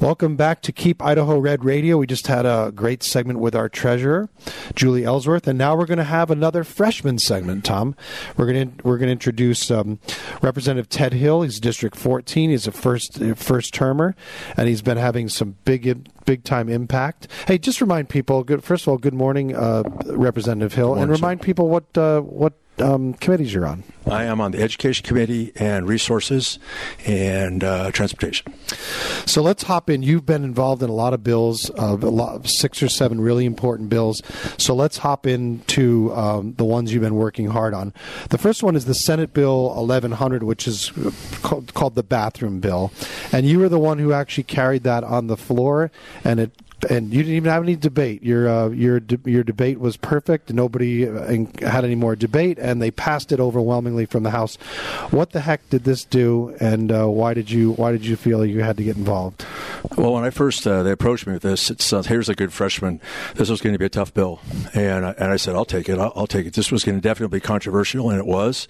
Welcome back to Keep Idaho Red Radio. We just had a great segment with our treasurer, Julie Ellsworth, and now we're going to have another freshman segment. Tom, we're going to we're going to introduce um, Representative Ted Hill. He's District 14. He's a first first termer, and he's been having some big big time impact. Hey, just remind people. Good, first of all, good morning, uh, Representative Hill, morning, and remind sir. people what uh, what um, committees you're on. I am on the Education Committee and Resources and uh, Transportation. So let's hop in. You've been involved in a lot of bills, uh, a lot, six or seven really important bills. So let's hop into um, the ones you've been working hard on. The first one is the Senate Bill 1100, which is called, called the Bathroom Bill, and you were the one who actually carried that on the floor, and it and you didn't even have any debate. Your uh, your de- your debate was perfect. Nobody uh, had any more debate, and they passed it overwhelmingly from the House. What the heck did this do, and uh, why did you why did you feel you had to get involved? Well, when I first uh, they approached me with this, it's uh, here's a good freshman. This was going to be a tough bill, and I, and I said I'll take it. I'll, I'll take it. This was going to definitely be controversial, and it was.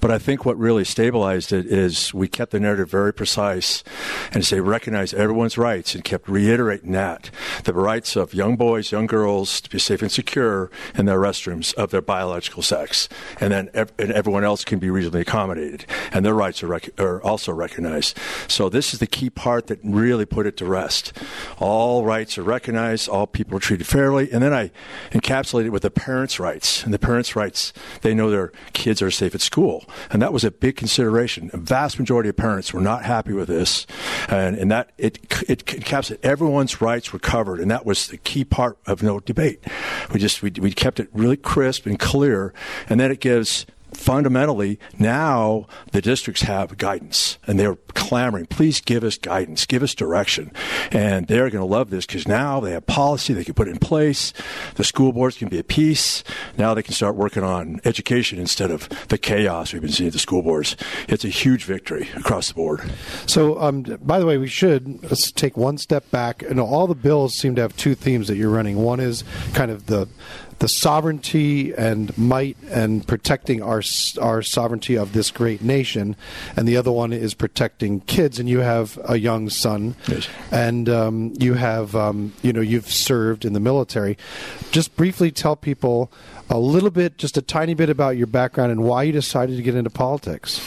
But I think what really stabilized it is we kept the narrative very precise, and say recognize everyone's rights, and kept reiterating that the rights of young boys, young girls to be safe and secure in their restrooms of their biological sex, and then ev- and everyone else can be reasonably accommodated, and their rights are, rec- are also recognized. So this is the key part that really put it to rest. All rights are recognized, all people are treated fairly, and then I encapsulated it with the parents' rights, and the parents' rights they know their kids are safe at school, and that was a big consideration. A vast majority of parents were not happy with this, and, and that it it encapsulated everyone's rights were covered, and that was the key part of no debate. We just we, we kept it really crisp and clear, and then it gives fundamentally now the districts have guidance and they're clamoring please give us guidance give us direction. And they're going to love this because now they have policy they can put in place the school boards can be at peace now they can start working on education instead of the chaos we've been seeing at the school boards. It's a huge victory across the board. So um, by the way we should let's take one step back. You know all the bills seem to have two themes that you're running. One is kind of the the sovereignty and might and protecting our our sovereignty of this great nation, and the other one is protecting kids. And you have a young son, yes. and um, you have um, you know you've served in the military. Just briefly tell people a little bit, just a tiny bit about your background and why you decided to get into politics.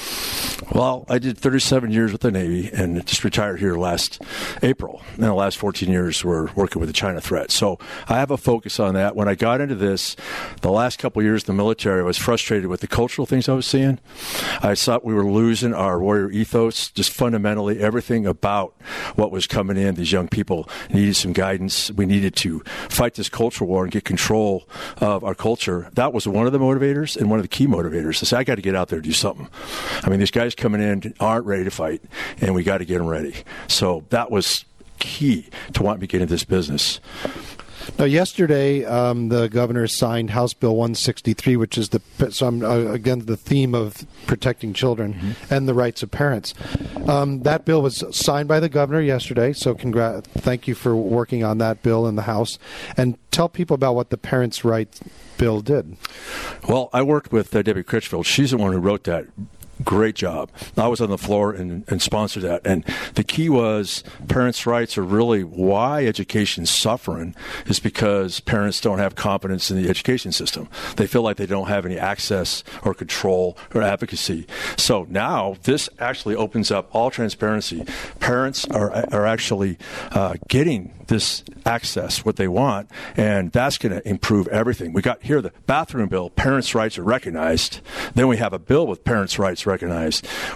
Well, I did 37 years with the Navy and just retired here last April. And the last 14 years were working with the China threat. So I have a focus on that. When I got into this, the last couple years in the military, I was frustrated with the cultural things I was seeing. I thought we were losing our warrior ethos, just fundamentally everything about what was coming in. These young people needed some guidance. We needed to fight this cultural war and get control of our culture. That was one of the motivators and one of the key motivators. I said, I got to get out there and do something. I mean, these guys coming in aren't ready to fight, and we got to get them ready. So that was key to wanting to get into this business. Now, yesterday, um, the governor signed House Bill 163, which is the so uh, again the theme of protecting children mm-hmm. and the rights of parents. Um, that bill was signed by the governor yesterday, so congr- thank you for working on that bill in the House. And tell people about what the parents' rights bill did. Well, I worked with uh, Debbie Critchfield. She's the one who wrote that great job. I was on the floor and, and sponsored that. And the key was parents' rights are really why education's suffering is because parents don't have confidence in the education system. They feel like they don't have any access or control or advocacy. So now this actually opens up all transparency. Parents are, are actually uh, getting this access, what they want, and that's going to improve everything. We got here the bathroom bill, parents' rights are recognized. Then we have a bill with parents' rights recognized.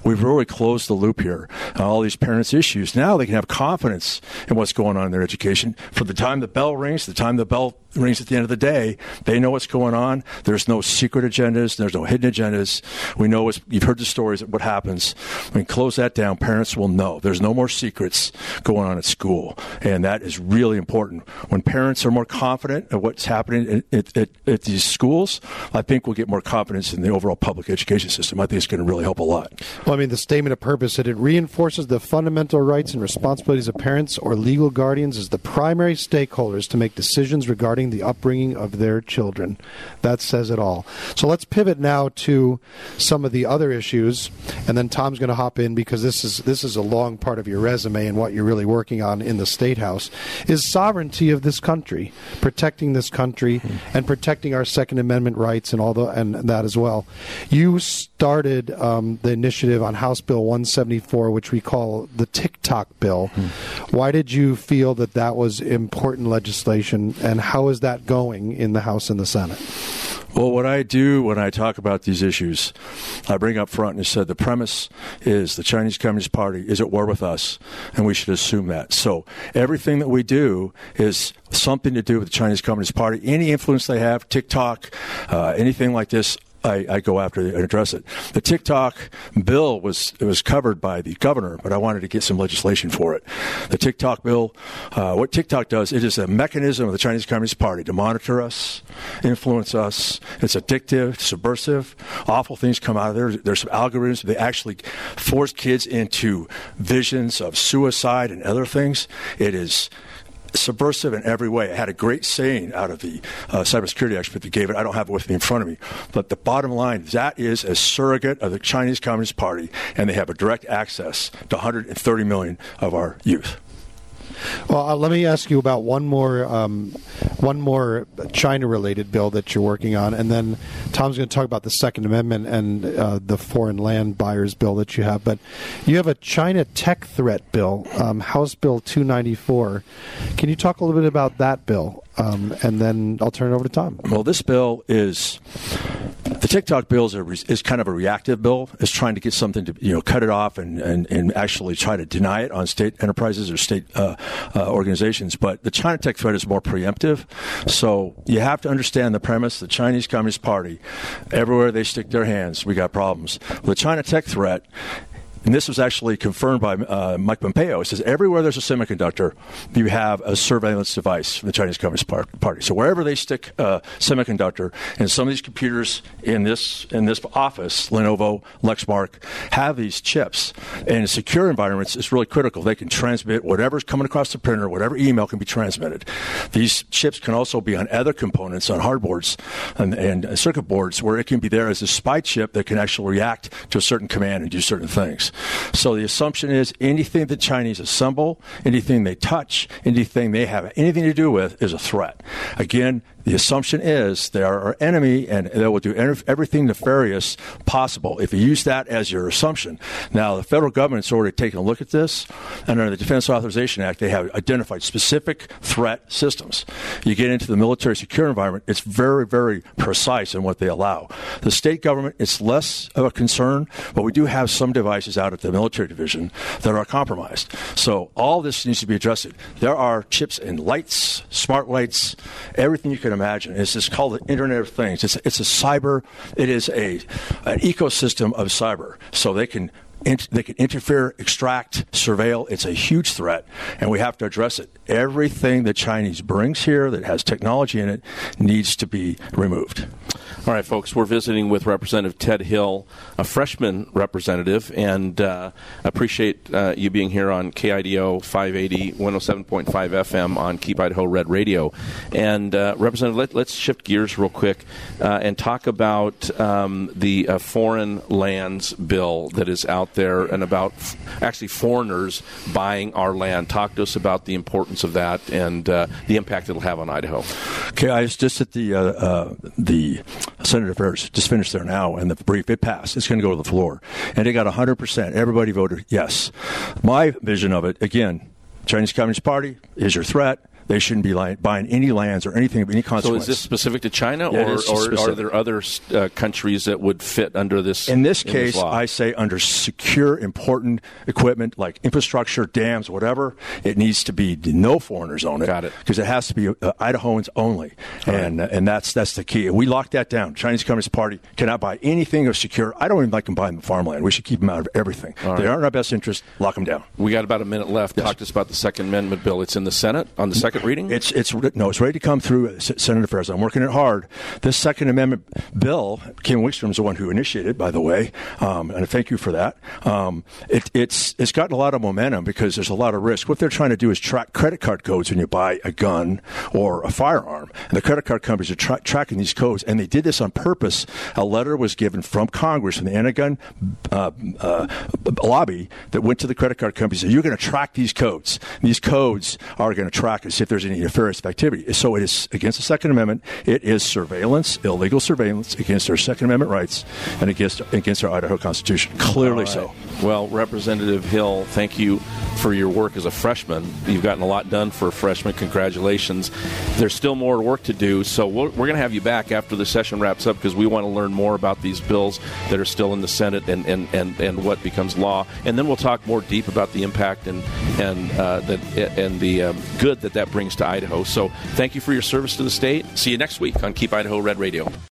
We've really closed the loop here all these parents' issues. Now they can have confidence in what's going on in their education. For the time the bell rings, the time the bell rings at the end of the day, they know what's going on. There's no secret agendas. There's no hidden agendas. We know you've heard the stories of what happens. When we close that down, parents will know. There's no more secrets going on at school. And that is really important. When parents are more confident of what's happening at, at, at these schools, I think we'll get more confidence in the overall public education system. I think it's going to really help a lot. Well, I mean, the statement of purpose said it reinforces the fundamental rights and responsibilities of parents or legal guardians as the primary stakeholders to make decisions regarding the upbringing of their children. That says it all. So let's pivot now to some of the other issues, and then Tom's going to hop in because this is this is a long part of your resume and what you're really working on in the state house is sovereignty of this country, protecting this country, and protecting our Second Amendment rights and all the and that as well. You started um, the initiative on House Bill 174, which we call the TikTok bill. Why did you feel that that was important legislation, and how is that going in the House and the Senate? Well, what I do when I talk about these issues, I bring up front and said the premise is the Chinese Communist Party is at war with us, and we should assume that. So everything that we do is something to do with the Chinese Communist Party. Any influence they have, TikTok, uh, anything like this, I, I, go after and address it. The TikTok bill was was covered by the governor, but I wanted to get some legislation for it. The TikTok bill, uh, what TikTok does, it is a mechanism of the Chinese Communist Party to monitor us, influence us. It's addictive, subversive. Awful things come out of there. There's some algorithms. They actually force kids into visions of suicide and other things. It is subversive in every way. It had a great saying out of the uh, cybersecurity expert that gave it. I don't have it with me in front of me. But the bottom line, that is a surrogate of the Chinese Communist Party, and they have a direct access to 130 million of our youth. Well, uh, let me ask you about one more um, one more China-related bill that you're working on, and then Tom's going to talk about the Second Amendment and uh, the foreign land buyers bill that you have. But you have a China tech threat bill, um, House Bill 294. Can you talk a little bit about that bill? Um, and then I'll turn it over to Tom. Well, this bill is the TikTok bill is, a, is kind of a reactive bill. It's trying to get something to you know cut it off and, and, and actually try to deny it on state enterprises or state uh, uh, organizations. But the China tech threat is more preemptive. So you have to understand the premise: the Chinese Communist Party, everywhere they stick their hands, we got problems. the China tech threat and this was actually confirmed by uh, Mike Pompeo. He says everywhere there's a semiconductor, you have a surveillance device from the Chinese Communist Party. So wherever they stick a semiconductor, and some of these computers in this in this office, Lenovo, Lexmark, have these chips. And in secure environments, it's really critical. They can transmit whatever's coming across the printer, whatever email can be transmitted. These chips can also be on other components, on hardboards and, and circuit boards, where it can be there as a spy chip that can actually react to a certain command and do certain things. So the assumption is anything the Chinese assemble, anything they touch, anything they have anything to do with is a threat. Again, the assumption is they are our enemy and they will do everything nefarious possible if you use that as your assumption. Now, the federal government's already taken a look at this, and under the Defense Authorization Act, they have identified specific threat systems. You get into the military secure environment, it's very, very precise in what they allow. The state government, it's less of a concern, but we do have some devices out at the military division that are compromised. So all this needs to be addressed. There are chips in lights, smart lights, everything you can imagine. It's just called the Internet of Things. It's, it's a cyber, it is a, an ecosystem of cyber. So they can they can interfere, extract, surveil. It's a huge threat, and we have to address it. Everything the Chinese brings here that has technology in it needs to be removed. All right, folks, we're visiting with Representative Ted Hill, a freshman representative, and uh, appreciate uh, you being here on KIDO 580 107.5 FM on Keep Idaho Red Radio. And, uh, Representative, let, us shift gears real quick uh, and talk about um, the uh, foreign lands bill that is out there and about f- actually foreigners buying our land. Talk to us about the importance of that and uh, the impact it'll have on Idaho. Okay, I was just at the the Senate Affairs just finished there now, and the brief it passed. It's going to go to the floor, and it got 100 percent. Everybody voted yes. My vision of it, again, Chinese Communist Party is your threat they shouldn't be buying any lands or anything of any consequence. So is this specific to China, yeah, or, or are there other uh, countries that would fit under this? In this case, this I say under secure, important equipment like infrastructure, dams, whatever, it needs to be no foreigners own it. Got it. Because it has to be uh, Idahoans only, All and right. uh, and that's that's the key. We locked that down. Chinese Communist Party cannot buy anything of secure. I don't even like them buying the farmland. We should keep them out of everything. All they right. aren't in our best interest. Lock them down. We got about a minute left. Yes. Talk to us about the Second Amendment bill. It's in the Senate on the second second reading? It's it's no, it's ready to come through Senate Affairs. I'm working it hard. This Second Amendment bill, Kim Wickstrom is the one who initiated, it, by the way, um, and thank you for that. Um, it, it's it's gotten a lot of momentum because there's a lot of risk. What they're trying to do is track credit card codes when you buy a gun or a firearm, and the credit card companies are tra- tracking these codes, and they did this on purpose. A letter was given from Congress from the anti-gun uh, uh, lobby that went to the credit card companies. You're going to track these codes. And these codes are going to track see if there's any nefarious activity. So it is against the Second Amendment. It is surveillance, illegal surveillance against our Second Amendment rights and against against our Idaho Constitution. Clearly right. so. Well, Representative Hill, thank you for your work as a freshman. You've gotten a lot done for a freshman. Congratulations. There's still more work to do, so we're, we're going to have you back after the session wraps up because we want to learn more about these bills that are still in the Senate and, and, and, and what becomes law. And then we'll talk more deep about the impact and and uh, the, and the um, good that that brings to Idaho. So thank you for your service to the state. See you next week on Keep Idaho Red Radio.